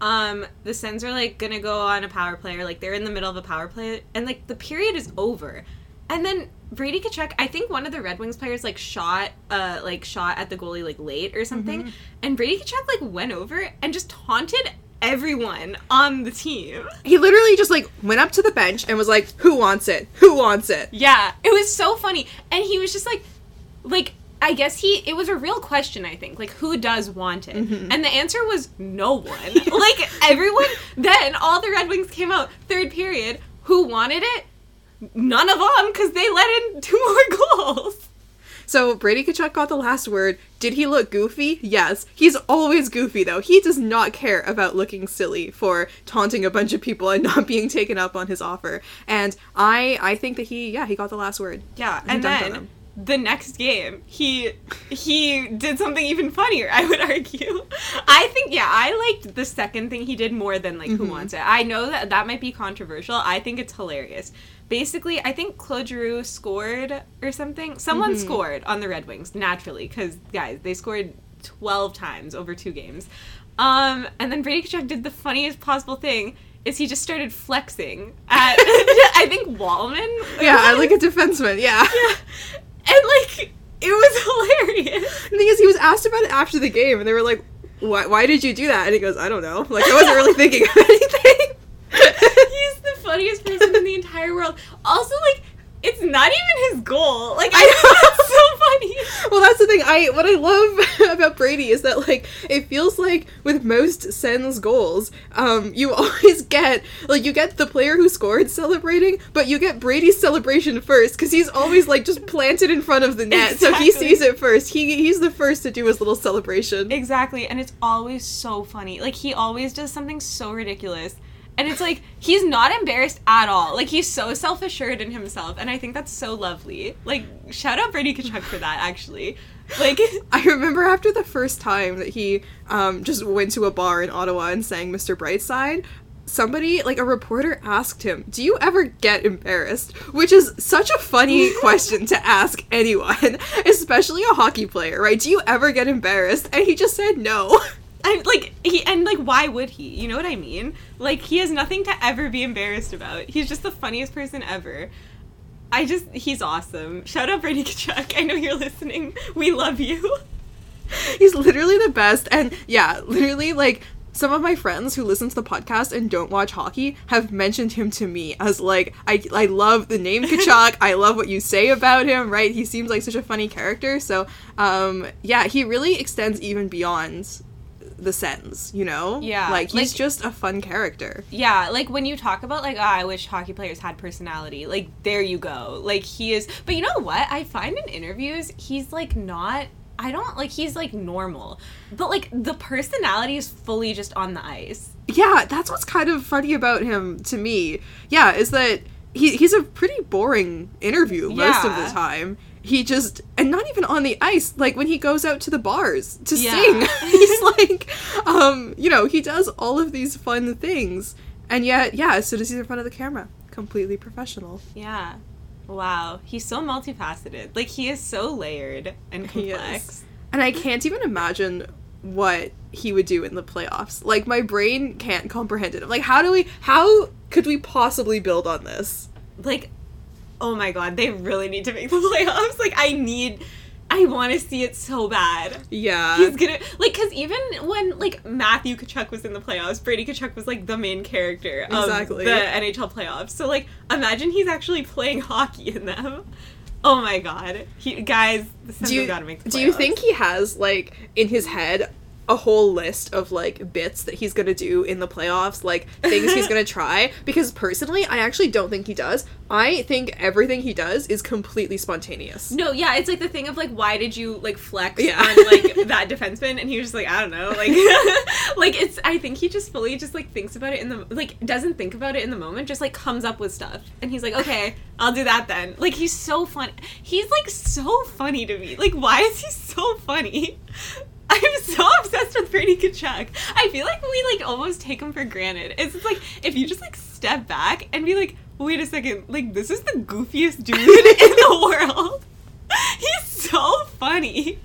um, the Sens are like gonna go on a power play or like they're in the middle of a power play and like the period is over. And then Brady Tkachuk, I think one of the Red Wings players like shot uh like shot at the goalie like late or something. And Brady Tkachuk like went over and just taunted everyone on the team. He literally just like went up to the bench and was like, "Who wants it? Who wants it?" Yeah, it was so funny. And he was just like like I guess he it was a real question I think. Like who does want it? Mm-hmm. And the answer was no one. like everyone then all the Red Wings came out third period. Who wanted it? None of them cuz they let in two more goals. So Brady Tkachuk got the last word. Did he look goofy? Yes. He's always goofy though. He does not care about looking silly for taunting a bunch of people and not being taken up on his offer. And I I think that he yeah, he got the last word. Yeah, and then the next game he he did something even funnier i would argue i think yeah i liked the second thing he did more than like who mm-hmm. wants it i know that that might be controversial i think it's hilarious basically i think claude giroux scored or something someone scored on the red wings naturally because guys they scored 12 times over two games um and then brady Tkachuk did the funniest possible thing is he just started flexing at i think Walman Yeah, I like a defenseman. Yeah. Yeah. and like it was hilarious. The thing is, he was asked about it after the game, and they were like, "Why? Why did you do that?" And he goes, "I don't know. Like, I wasn't really thinking of anything." The funniest person in the entire world. Also, like, it's not even his goal. Like, I know that's so funny. well, that's the thing. I what I love about Brady is that like it feels like with most Sens goals, um, you always get like you get the player who scored celebrating, but you get Brady's celebration first because he's always like just planted in front of the net, so he sees it first. He he's the first to do his little celebration. Exactly, and it's always so funny. Like, he always does something so ridiculous. And it's like, he's not embarrassed at all. Like, he's so self assured in himself. And I think that's so lovely. Like, shout out Brady Tkachuk for that, actually. Like, I remember after the first time that he um, just went to a bar in Ottawa and sang Mr. Brightside, somebody, like a reporter, asked him, Do you ever get embarrassed? Which is such a funny question to ask anyone, especially a hockey player, right? Do you ever get embarrassed? And he just said no. I'm like he and like why would he? You know what I mean? Like he has nothing to ever be embarrassed about. He's just the funniest person ever. I just he's awesome. Shout out Brady Tkachuk. I know you're listening. We love you. He's literally the best. And yeah, literally, like, some of my friends who listen to the podcast and don't watch hockey have mentioned him to me as like I I love the name Tkachuk. I love what you say about him, right? He seems like such a funny character. So, um yeah, he really extends even beyond the sentence, you know? Yeah, Like he's like- just a fun character. Yeah, like when you talk about like, oh, I wish hockey players had personality. Like there you go. Like he is. But you know what? I find in interviews he's like not. I don't like he's like normal, but like the personality is fully just on the ice. Yeah, that's what's kind of funny about him to me. Yeah, is that he he's a pretty boring interview most of the time. He just and not even on the ice, like when he goes out to the bars to Yeah. sing. he's like um, you know, he does all of these fun things. And yet, yeah, as soon as he's in front of the camera, completely professional. Yeah. Wow. He's so multifaceted. Like he is so layered and complex. And I can't even imagine what he would do in the playoffs. Like my brain can't comprehend it. I'm like, how do we how could we possibly build on this? Like, oh my god, they really need to make the playoffs. Like I need I want to see it so bad. Yeah. He's gonna like because even when like Matthew Tkachuk was in the playoffs, Brady Tkachuk was like the main character of Exactly. the NHL playoffs. So like imagine he's actually playing hockey in them. Oh my god, he, guys, the Sens do you, have gotta make the do you think he has like in his head a whole list of like bits that he's gonna do in the playoffs, like things he's gonna try? Because personally, I actually don't think he does. I think everything he does is completely spontaneous. No, yeah, it's like the thing of like, why did you like flex Yeah. on like that defenseman? And he was just like, I don't know, like, like it's. I think he just fully just like thinks about it in the like doesn't think about it in the moment, just like comes up with stuff, and he's like, okay, I'll do that then. Like he's so fun. He's like so funny to me. Like, why is he so funny? I'm so obsessed with Brady Tkachuk. I feel like we like almost take him for granted. It's just like if you just like step back and be like, wait a second, like this is the goofiest dude in the world. He's so funny.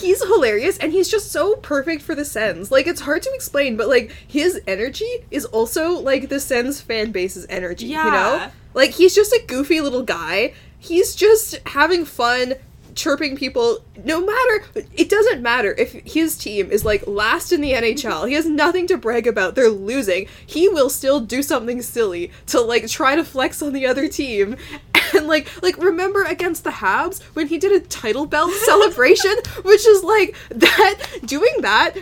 He's hilarious and he's just so perfect for the Sens. Like it's hard to explain, but like his energy is also like the Sens fan base's energy, you know? Yeah. Like he's just a goofy little guy. He's just having fun chirping people no matter it doesn't matter if his team is like last in the NHL. He has nothing to brag about. They're losing. He will still do something silly to like try to flex on the other team. And like like remember against the Habs when he did a title belt celebration, which is like that doing that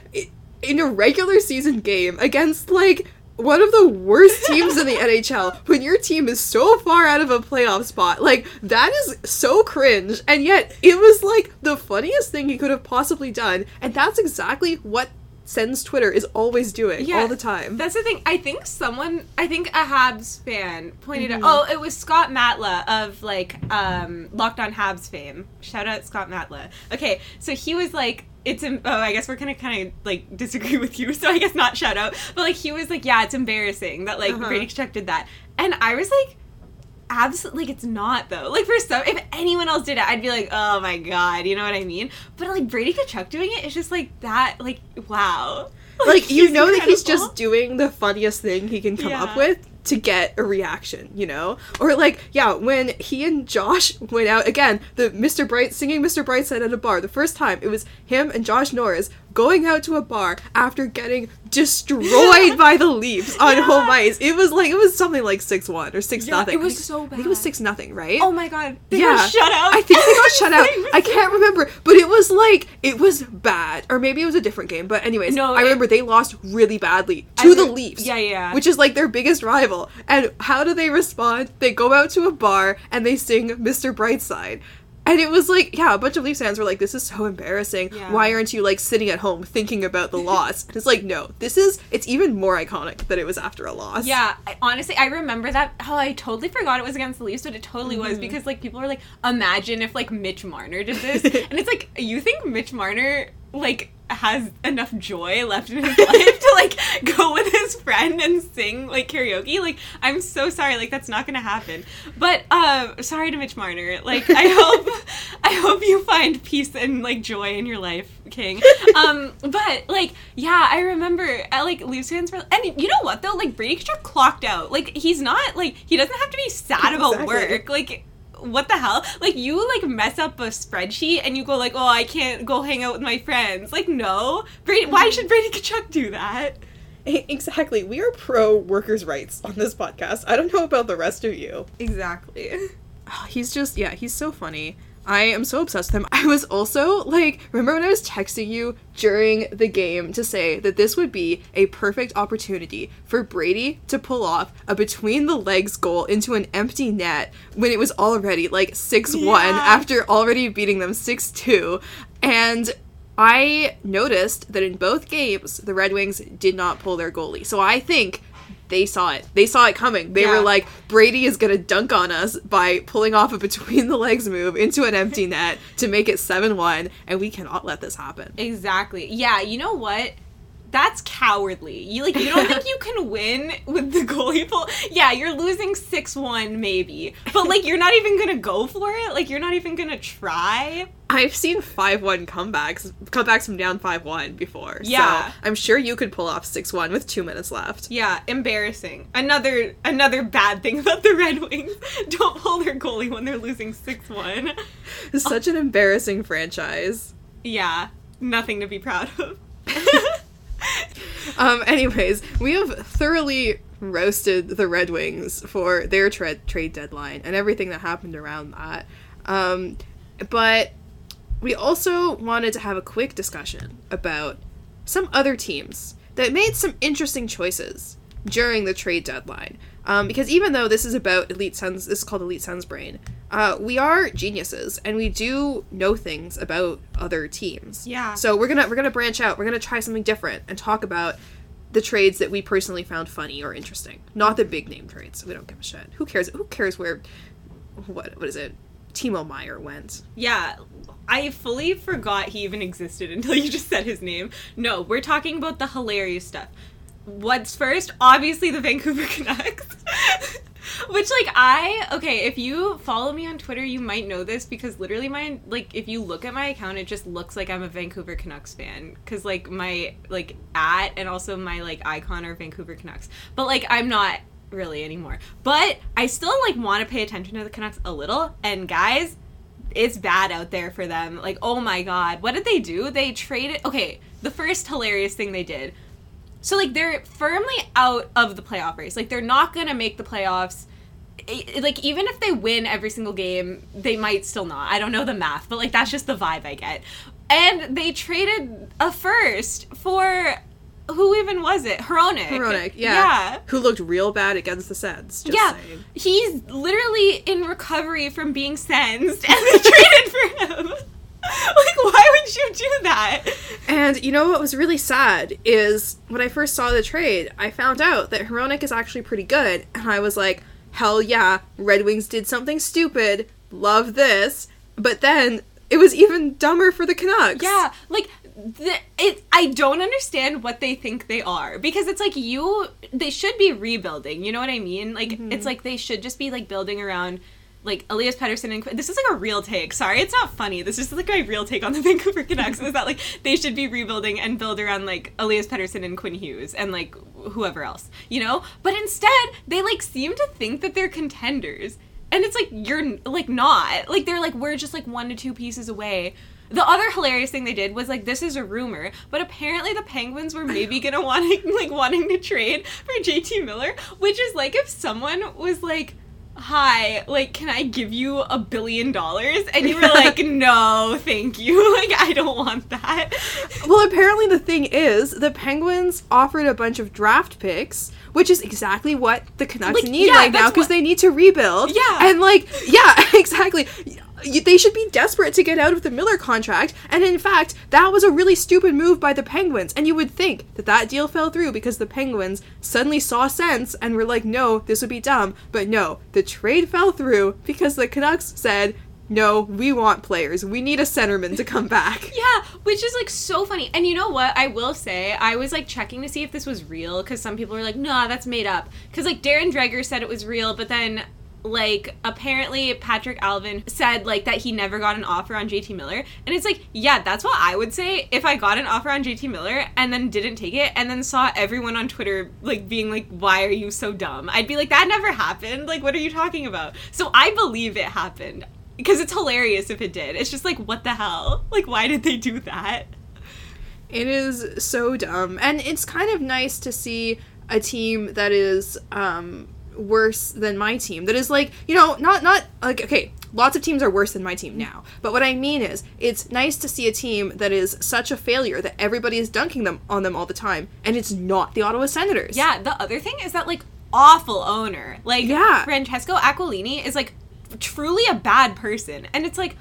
in a regular season game against like one of the worst teams in the NHL when your team is so far out of a playoff spot. Like that is so cringe and yet it was like the funniest thing he could have possibly done and that's exactly what Sens Twitter is always doing yeah, all the time. That's the thing. I think someone, I think a Habs fan pointed Mm-hmm. out. Oh, it was Scott Matla of like um, Locked On Habs fame. Shout out Scott Matla. Okay, so he was like. It's oh I guess we're gonna kind of like disagree with you so I guess not shout out but like he was like yeah it's embarrassing that like Uh-huh. Brady Tkachuk did that. And I was like absolutely like it's not though. Like for some if anyone else did it I'd be like oh my god you know what I mean? But like Brady Tkachuk doing it it's just like that like wow. Like you he's know that he's just doing the funniest thing he can come up with to get a reaction, you know? Or like, yeah, when he and Josh went out again, the Mr. Bright singing Mr. Brightside at a bar. The first time it was him and Josh Norris going out to a bar after getting destroyed by the Leafs on Yeah. home ice. It was like it was something like six one or six Yeah, nothing. it was think- so I think it was six nothing, right? Oh my god. They yeah, got shut out. I think they got shut out. I can't remember, but it was like it was bad, or maybe it was a different game. But anyways, No, I it- remember they lost really badly I to the re- Leafs. yeah, yeah. which is like their biggest rival. And how do they respond? They go out to a bar and they sing "Mr. Brightside." And it was like, yeah, a bunch of Leafs fans were like, "This is so embarrassing. Yeah. Why aren't you like sitting at home thinking about the loss?" And it's like, no, this is. It's even more iconic that it was after a loss. Yeah, I, honestly, I remember that. How I totally forgot it was against the Leafs, but it totally was Mm-hmm. because like people were like, imagine if like Mitch Marner did this, and it's like you think Mitch Marner like has enough joy left in his life to like go with his friend and sing like karaoke like i'm so sorry like that's not gonna happen. But um sorry to mitch marner like i hope i hope you find peace and like joy in your life king. Um but like yeah i remember uh, like Leafs fans were and you know what though? Like brady Tkachuk clocked out. Like he's not like he doesn't have to be sad about Exactly. work. Like what the hell? Like you like mess up a spreadsheet and you go like, oh, I can't go hang out with my friends. Like no, Brady. Why mm-hmm. should Brady Tkachuk do that? exactly. We are pro workers' rights on this podcast. I don't know about the rest of you. Exactly. Oh, he's just yeah, he's so funny. I am so obsessed with him. I was also like, remember when I was texting you during the game to say that this would be a perfect opportunity for Brady to pull off a between the legs goal into an empty net when it was already like 6 1 Yeah. after already beating them 6 2. And I noticed that in both games, the Red Wings did not pull their goalie. So I think they saw it. They saw it coming. They Yeah. were like, Brady is going to dunk on us by pulling off a between the legs move into an empty net to make it 7 1, and we cannot let this happen. Exactly. Yeah. You know what? That's cowardly. You like you don't think you can win with the goalie pull? Yeah, you're losing six one maybe, but like you're not even gonna go for it. Like you're not even gonna try. I've seen 5 1 comebacks, comebacks from down 5 1 before. Yeah. So I'm sure you could pull off 6 1 with two minutes left. Yeah, embarrassing. Another another bad thing about the Red Wings. Don't pull their goalie when they're losing six one. It's such an embarrassing franchise. Yeah, nothing to be proud of. Um, anyways, we have thoroughly roasted the Red Wings for their tra- trade deadline and everything that happened around that. Um, but we also wanted to have a quick discussion about some other teams that made some interesting choices during the trade deadline. Um, because even though this is about Elite Sens, this is called Elite Sens Brain, uh, we are geniuses and we do know things about other teams. Yeah. So we're gonna we're gonna branch out. We're gonna try something different and talk about the trades that we personally found funny or interesting, not the big name trades. We don't give a shit. Who cares? Who cares where? What what is it? Timo Meier went. Yeah, I fully forgot he even existed until you just said his name. No, we're talking about the hilarious stuff. What's first? Obviously, the Vancouver Canucks. Which, like, I okay. If you follow me on Twitter, you might know this because literally, my like, if you look at my account, it just looks like I'm a Vancouver Canucks fan because like my like at and also my like icon are Vancouver Canucks. But like, I'm not really anymore. But I still like want to pay attention to the Canucks a little. And guys, it's bad out there for them. Like, oh my god, what did they do? They traded. Okay, the first hilarious thing they did. So like they're firmly out of the playoff race. Like they're not gonna make the playoffs. I- Like even if they win every single game, they might still not. I don't know the math, but like that's just the vibe I get. And they traded a first for who even was it? Hronek. Hronek, yeah. Yeah. Who looked real bad against the Sens. Just yeah, saying. he's literally in recovery from being sensed, and they traded for him. like, why would you do that? And you know what was really sad is when I first saw the trade, I found out that Hronek is actually pretty good, and I was like, hell yeah, Red Wings did something stupid. Love this. But then it was even dumber for the Canucks. Yeah, like the, it. I don't understand what they think they are because it's like you. They should be rebuilding. You know what I mean? Like it's mm-hmm. like they should just be like building around. Like Elias Pettersson and this is like a real take. Sorry, it's not funny. This is like my real take on the Vancouver Canucks. is that like they should be rebuilding and build around like Elias Pettersson and Quinn Hughes and like whoever else, you know. But instead, they like seem to think that they're contenders, and it's like you're like not. Like they're like we're just like one to two pieces away. The other hilarious thing they did was like this is a rumor, but apparently the Penguins were maybe gonna wanting like wanting to trade for JT Miller, which is like if someone was like, "Hi, like can I give you a billion dollars?" and you were like, "No, thank you. Like I don't want that." Well, apparently the thing is, the Penguins offered a bunch of draft picks, which is exactly what the Canucks Like, need yeah, right now because what- they need to rebuild. Yeah. And like, yeah, exactly. They should be desperate to get out of the Miller contract, and in fact, that was a really stupid move by the Penguins. And you would think that that deal fell through because the Penguins suddenly saw sense and were like, "No, this would be dumb." But no, the trade fell through because the Canucks said, "No, we want players. We need a centerman to come back." Yeah, which is like so funny. And you know what? I will say, I was like checking to see if this was real because some people were like, nah, that's made up. Because like Darren Dreger said it was real, but then like apparently Patrik Allvin said like that he never got an offer on JT Miller. And it's like, yeah, that's what I would say if I got an offer on JT Miller and then didn't take it and then saw everyone on Twitter like being like, why are you so dumb? I'd be like, that never happened. Like, what are you talking about? So I believe it happened. Because it's hilarious if it did. It's just like, what the hell? Like, why did they do that? It is so dumb. And it's kind of nice to see a team that is um worse than my team. That is like, you know, not not like okay, lots of teams are worse than my team now. But what I mean is, it's nice to see a team that is such a failure that everybody is dunking them on them all the time and it's not the Ottawa Senators. Yeah, the other thing is that, like, awful owner. Like, Yeah. Francesco Aquilini is, like, truly a bad person. And it's like,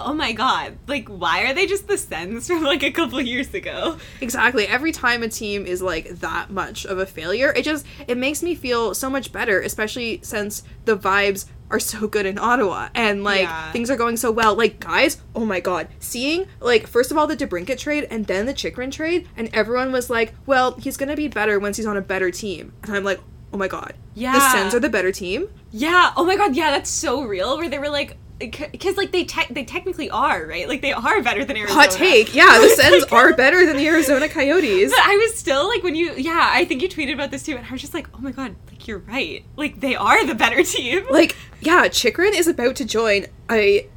oh my god, like, why are they just the Sens from, like, a couple years ago? Exactly. Every time a team is like that much of a failure, it just it makes me feel so much better, especially since the vibes are so good in Ottawa and like Yeah. things are going so well. Like guys, oh my god, seeing like first of all the DeBrincat trade and then the Chychrun trade, and everyone was like, "Well, he's gonna be better once he's on a better team," and I'm like, "Oh my god, Yeah. the. Sens are the better team." Yeah, oh my god, yeah, that's so real. Where they were like, because, like, they, te- they technically are, right? Like, they are better than Arizona. Hot take, yeah, the Sens are better than the Arizona Coyotes. But I was still like when you yeah, I think you tweeted about this too, and I was just like, oh my god, like you're right. Like they are the better team. like yeah chychrun is about to join a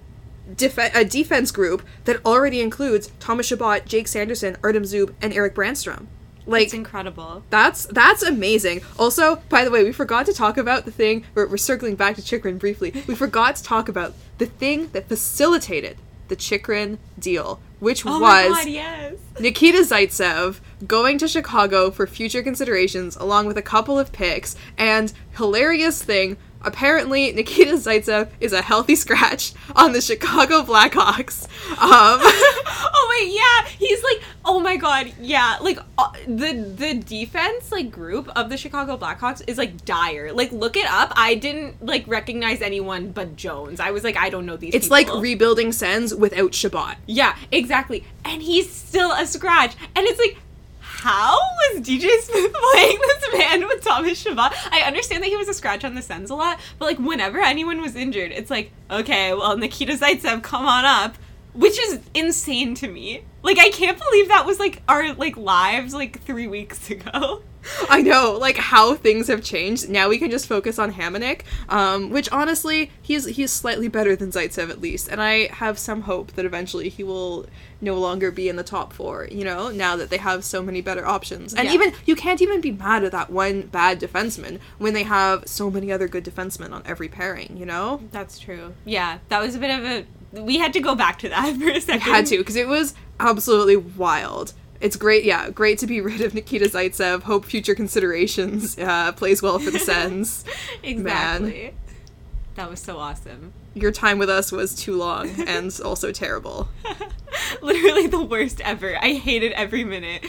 def- a defense group that already includes thomas chabot jake sanderson artem zub and erik brännström like it's incredible. that's that's amazing also by the way we forgot to talk about the thing we're, we're circling back to chychrun briefly we forgot to talk about the thing that facilitated the chychrun deal which Oh was my god, yes. Nikita Zaitsev going to Chicago for future considerations along with a couple of picks. And hilarious thing, apparently Nikita Zaitsev is a healthy scratch on the Chicago Blackhawks. Um, oh wait, yeah, he's like, oh my god, yeah, like uh, the the defense like group of the Chicago Blackhawks is like dire. Like look it up. I didn't like recognize anyone but Jones. I was like, I don't know these. it's like rebuilding Sens without Chabot. yeah, exactly, and he's still a scratch, and it's like. How was DJ Smith playing this man with Thomas Chabot? I understand that he was a scratch on the Sens a lot, but like whenever anyone was injured, it's like, okay, well Nikita Zaitsev, come on up, which is insane to me. Like I can't believe that was like our like lives like three weeks ago. I know, like how things have changed. Now we can just focus on Hamonic, um, which honestly, he's he's slightly better than Zaitsev at least, and I have some hope that eventually he will no longer be in the top four. You know, now that they have so many better options, and Yeah. even you can't even be mad at that one bad defenseman when they have so many other good defensemen on every pairing. You know, That's true. Yeah, that was a bit of a. We had to go back to that for a second. had to because it was absolutely wild. It's great, yeah, great to be rid of Nikita Zaitsev. Hope future considerations uh, plays well for the Sens. exactly. That was so awesome. your time with us was too long and also terrible. literally the worst ever. I hated every minute.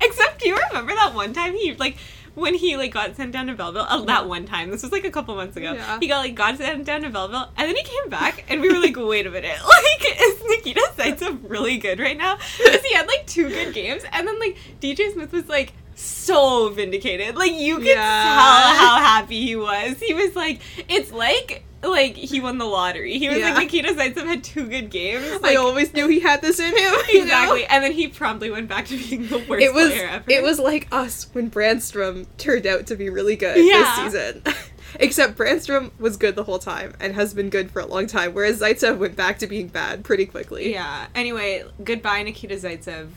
Except, do you remember that one time he like when he like got sent down to Belleville? Uh, that one time. This was like a couple months ago. Yeah. He got like got sent down to Belleville, and then he came back, and we were like, wait a minute, like is Nikita Zaitsev really good right now? Because he had like two good games, and then like DJ Smith was like so vindicated. Like you could Yeah. tell how happy he was. He was like, it's like like he won the lottery. He was Yeah. like Nikita Zaitsev had two good games. I always knew he had this in him. you know? exactly. And then he promptly went back to being the worst It was player ever. it was like us when Brännström turned out to be really good Yeah. this season. Except Brännström was good the whole time and has been good for a long time, whereas Zaitsev went back to being bad pretty quickly. Yeah. Anyway, goodbye Nikita Zaitsev.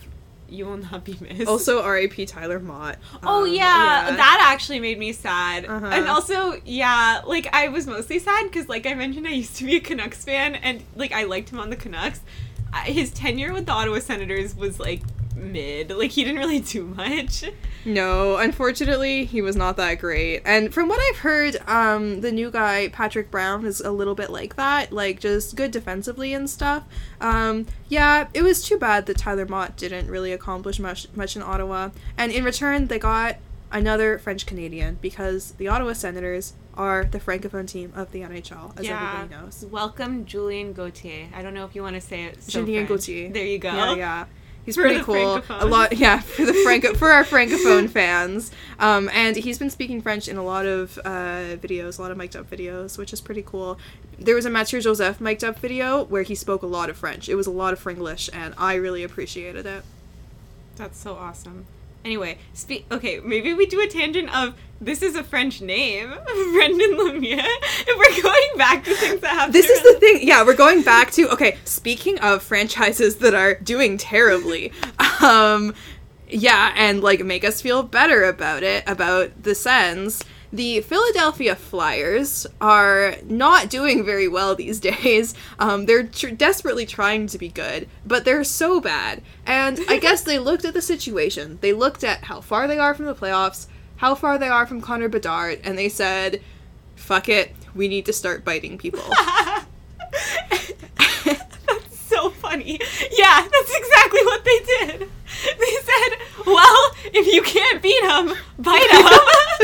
You will not be missed. Also, R.A.P. Tyler Motte. Oh Um, yeah, that actually made me sad. Uh-huh. And also, yeah, like I was mostly sad because, like I mentioned, I used to be a Canucks fan, and like I liked him on the Canucks. His tenure with the Ottawa Senators was like mid. Like he didn't really do much. No, unfortunately, he was not that great. And from what I've heard, um, the new guy, Patrick Brown, is a little bit like that, like just good defensively and stuff. Um, yeah, it was too bad that Tyler Motte didn't really accomplish much much in Ottawa. And in return, they got another French Canadian because the Ottawa Senators are the francophone team of the NHL, as everybody knows. Welcome, Julien Gauthier. I don't know if you want to say it. So Julien French. Gauthier. There you go. Yeah, yeah. He's For pretty cool. A lot, yeah, for the franco for our francophone fans. Um, and he's been speaking French in a lot of uh, videos, a lot of mic'd up videos, which is pretty cool. There was a Mathieu Joseph mic'd up video where he spoke a lot of French. It was a lot of Fringlish, and I really appreciated it. That's so awesome. Anyway, speak. Okay, maybe we do a tangent of this is a French name, Brendan Lemieux. If we're going back to things that happen. This is the thing. Yeah, we're going back to okay. Speaking of franchises that are doing terribly, um, yeah, and like make us feel better about it about the Sens. The Philadelphia Flyers are not doing very well these days. Um, they're tr- desperately trying to be good, but they're so bad. And I guess they looked at the situation. They looked at how far they are from the playoffs, how far they are from Connor Bedard, and they said, "Fuck it, we need to start biting people." That's so funny. Yeah, that's exactly what they did. They said, "Well, if you can't beat them, bite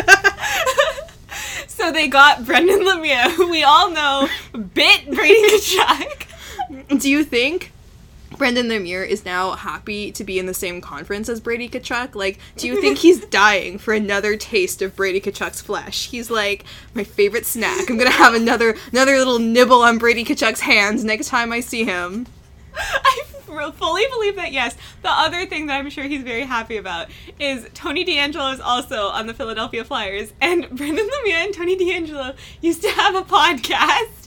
them." so they got Brendan Lemieux, who we all know bit Brady Tkachuk. Do you think Brendan Lemieux is now happy to be in the same conference as Brady Tkachuk? Like, do you think he's dying for another taste of Brady Tkachuk's flesh? He's like, my favorite snack. I'm gonna have another another little nibble on Brady Tkachuk's hands next time I see him. I fully believe that, yes. The other thing that I'm sure he's very happy about is Tony DeAngelo is also on the Philadelphia Flyers, and Brendan Lemieux and Tony DeAngelo used to have a podcast.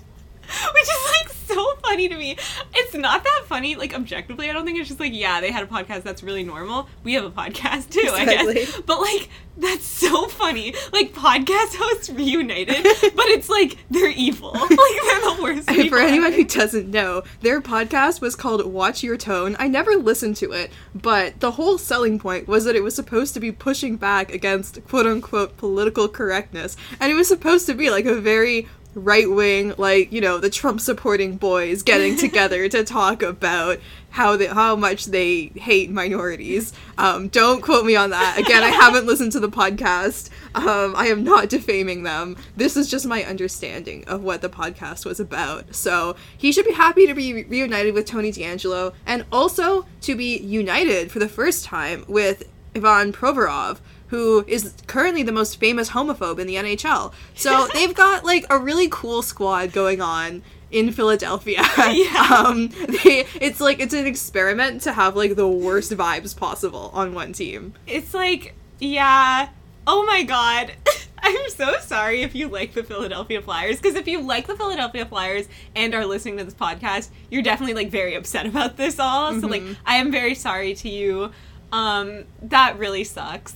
Which is like so funny to me. It's not that funny, like objectively. I don't think it's just like, yeah, they had a podcast that's really normal. We have a podcast too, I guess. But like, that's so funny. Like podcast hosts reunited, but it's like they're evil. Like they're the worst. And for anyone who doesn't know, their podcast was called Watch Your Tone. I never listened to it, but the whole selling point was that it was supposed to be pushing back against quote unquote political correctness. And it was supposed to be like a very right wing, like, you know, the Trump supporting boys getting together to talk about how they, how much they hate minorities. Um, don't quote me on that. Again, I haven't listened to the podcast. Um, I am not defaming them. This is just my understanding of what the podcast was about. So he should be happy to be re- reunited with Tony DeAngelo and also to be united for the first time with Ivan Provorov. Who is currently the most famous homophobe in the NHL? So they've got like a really cool squad going on in Philadelphia. Yeah. Um, they, it's like it's an experiment to have like the worst vibes possible on one team. It's like, yeah. Oh my god. I'm so sorry if you like the Philadelphia Flyers because if you like the Philadelphia Flyers and are listening to this podcast, you're definitely like very upset about this all. So like I am very sorry to you. Um that really sucks.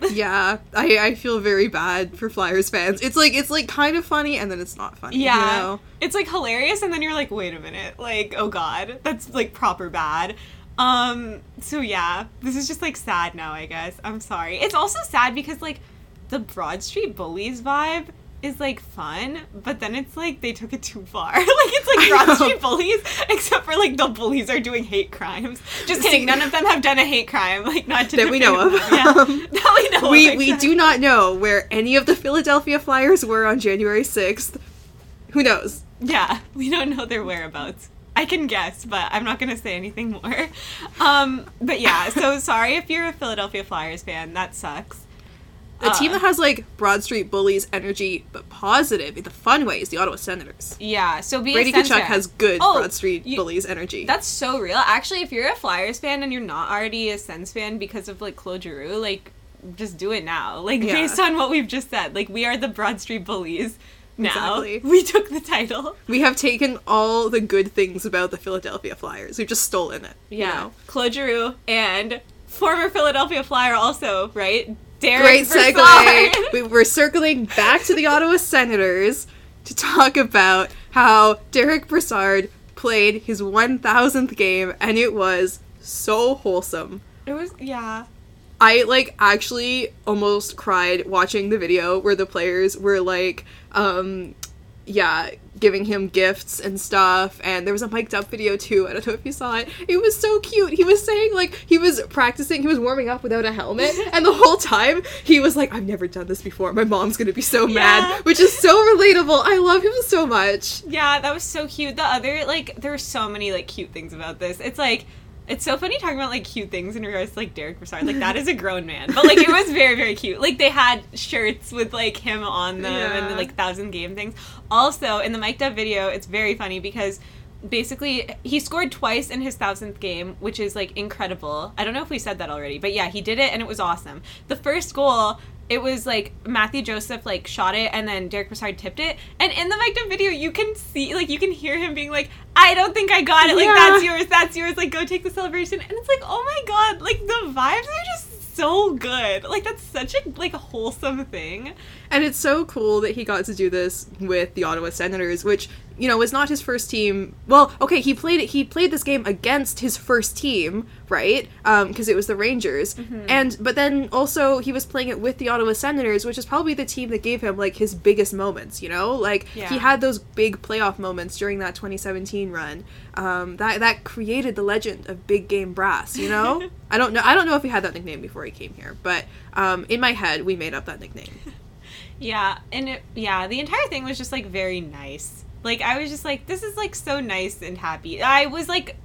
yeah, I, I feel very bad for Flyers fans. It's like it's like kind of funny and then it's not funny. Yeah. You know? It's like hilarious and then you're like, "Wait a minute. Like, oh god. That's like proper bad." Um so yeah, this is just like sad now, I guess. I'm sorry. It's also sad because like the Broad Street Bullies vibe is like fun, but then it's like they took it too far. like it's like Broad. Street bullies, except for like the bullies are doing hate crimes. Just kidding. None of them have done a hate crime. Like not to That we know of. Yeah, Um, that we know. we of, we do not know where any of the Philadelphia Flyers were on January 6th. Who knows? Yeah, we don't know their whereabouts. I can guess, but I'm not gonna say anything more. Um, but yeah, so sorry if you're a Philadelphia Flyers fan. That sucks. A team Uh. that has like Broad Street Bullies energy, but positive in the fun ways, the Ottawa Senators. Yeah, so be Brady Tkachuk has good Oh, Broad Street you- Bullies energy. That's so real. Actually, if you're a Flyers fan and you're not already a Sens fan because of like Claude Giroux, like just do it now. Like Yeah. based on what we've just said, like we are the Broad Street Bullies. Now Exactly. we took the title. we have taken all the good things about the Philadelphia Flyers. We've just stolen it. you Yeah, know? Claude Giroux and former Philadelphia Flyer also, right? Derek Great segue. we, we're circling back to the Ottawa Senators to talk about how Derek Brassard played his 1000th game, and it was so wholesome. It was yeah. I like actually almost cried watching the video where the players were like, um, yeah, giving him gifts and stuff. And there was a mic'd up video too. I don't know if you saw it. It was so cute. He was saying like he was practicing, he was warming up without a helmet, and the whole time he was like, "I've never done this before. My mom's gonna be so Yeah. mad," which is so relatable. I love him so much. Yeah, that was so cute. The other like there were so many like cute things about this. It's like it's so funny talking about like cute things in regards to like Derek Brassard. Like that is a grown man, but like it was very very cute. Like they had shirts with like him on them and the like thousand game things. Also in the mic'd up video, it's very funny because basically he scored twice in his thousandth game, which is like incredible. I don't know if we said that already, but yeah, he did it and it was awesome. The first goal. It was like Matthew Joseph like shot it and then Derek Brassard tipped it. And in the up video, you can see like you can hear him being like, "I don't think I got it. Like Yeah. that's yours. That's yours. Like go take the celebration." And it's like, "Oh my god! Like the vibes are just so good. Like that's such a like wholesome thing." And it's so cool that he got to do this with the Ottawa Senators, which you know was not his first team. Well, okay, he played he played this game against his first team, right? Because it was the Rangers, and but then also he was playing it with the Ottawa Senators, which is probably the team that gave him like his biggest moments. You know, like Yeah. he had those big playoff moments during that 2017 run. Um, that that created the legend of Big Game Brass. You know, I don't know. I don't know if he had that nickname before he came here, but um, in my head, we made up that nickname. Yeah, and it, yeah, the entire thing was just like very nice. Like I was just like, this is like so nice and happy. I was like,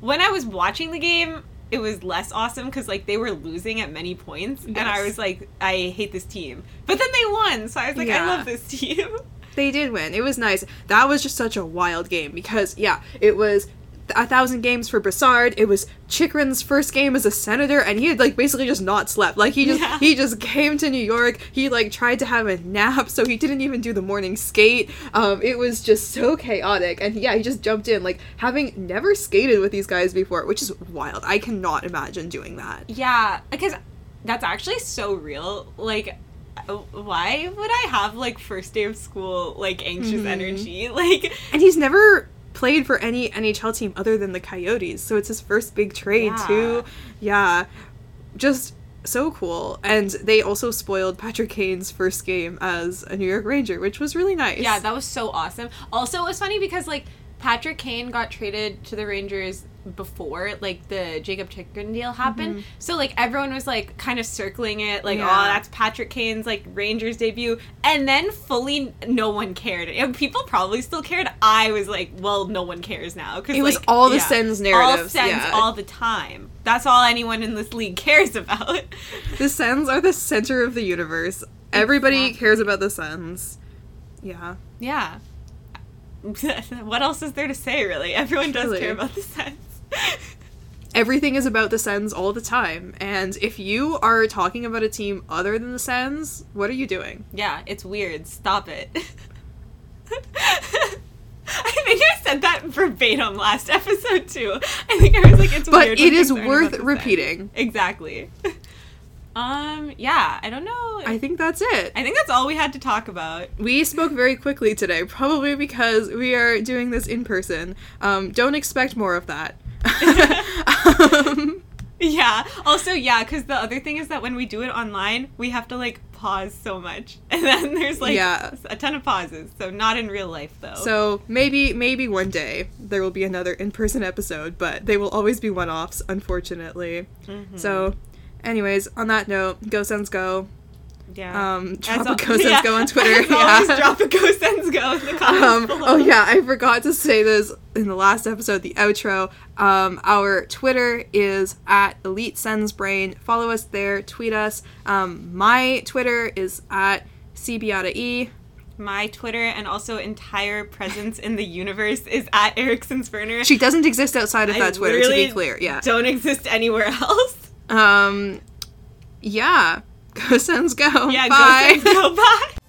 when I was watching the game, it was less awesome because like they were losing at many points, and I was like, I hate this team. But then they won, so I was like, I love this team. They did win. It was nice. That was just such a wild game because yeah, it was a thousand games for Brassard. It was Chychrun's first game as a senator, and he had like basically just not slept. Like he just Yeah. he just came to New York. He like tried to have a nap, so he didn't even do the morning skate. Um, it was just so chaotic, and yeah, he just jumped in like having never skated with these guys before, which is wild. I cannot imagine doing that. Yeah, because that's actually so real. Like, uh, why would I have like first day of school like anxious Mm-hmm. energy? Like, And he's never played for any NHL team other than the Coyotes, so it's his first big trade Yeah. too. Yeah, just so cool. And they also spoiled Patrick Kane's first game as a New York Ranger, which was really nice. Yeah, that was so awesome. Also, it was funny because like Patrick Kane got traded to the Rangers before like the Jakob Chychrun deal happened. So like everyone was like kind of circling it like Mm-hmm. Yeah. oh that's Patrick Kane's like Rangers debut and then fully no one cared. And people probably still cared. I was like, well, no one cares now cuz It was all the Sens All Sens yeah. all the time. That's all anyone in this league cares about. the Sens are the center of the universe. Everybody Exactly. cares about the Sens. Yeah. yeah. what else is there to say really? Everyone does care about the Sens. Everything is about the Sens all the time. And if you are talking about a team other than the Sens, what are you doing? Yeah, it's weird. Stop it. I think I said that verbatim last episode too. I think I was like, it's But weird. it when is worth about the Sens. repeating. Exactly. Um. Yeah. I don't know. I think that's it. I think that's all we had to talk about. We spoke very quickly today, probably because we are doing this in person. Um, don't expect more of that. um, Yeah. Also, yeah, because the other thing is that when we do it online, we have to like pause so much, and then there's like Yeah. a ton of pauses. So not in real life though. So maybe maybe one day there will be another in-person episode, but they will always be one-offs, unfortunately. Mm-hmm. So, anyways, on that note, go Sens go. yeah. Um, drop a go Sens yeah. go on Twitter. As always, yeah. drop a go sends go in the comments Um, below. oh yeah, I forgot to say this in the last episode, the outro. Um, our Twitter is at Elite Sens Brain. Follow us there, tweet us. Um, my Twitter is at CBiataE. My Twitter and also entire presence in the universe is at Erickson's Burner. She doesn't exist outside of I that Twitter, to be clear. Yeah. Don't exist anywhere else. Um, yeah. Go Sens go. Yeah, Bye. go sends go. Bye.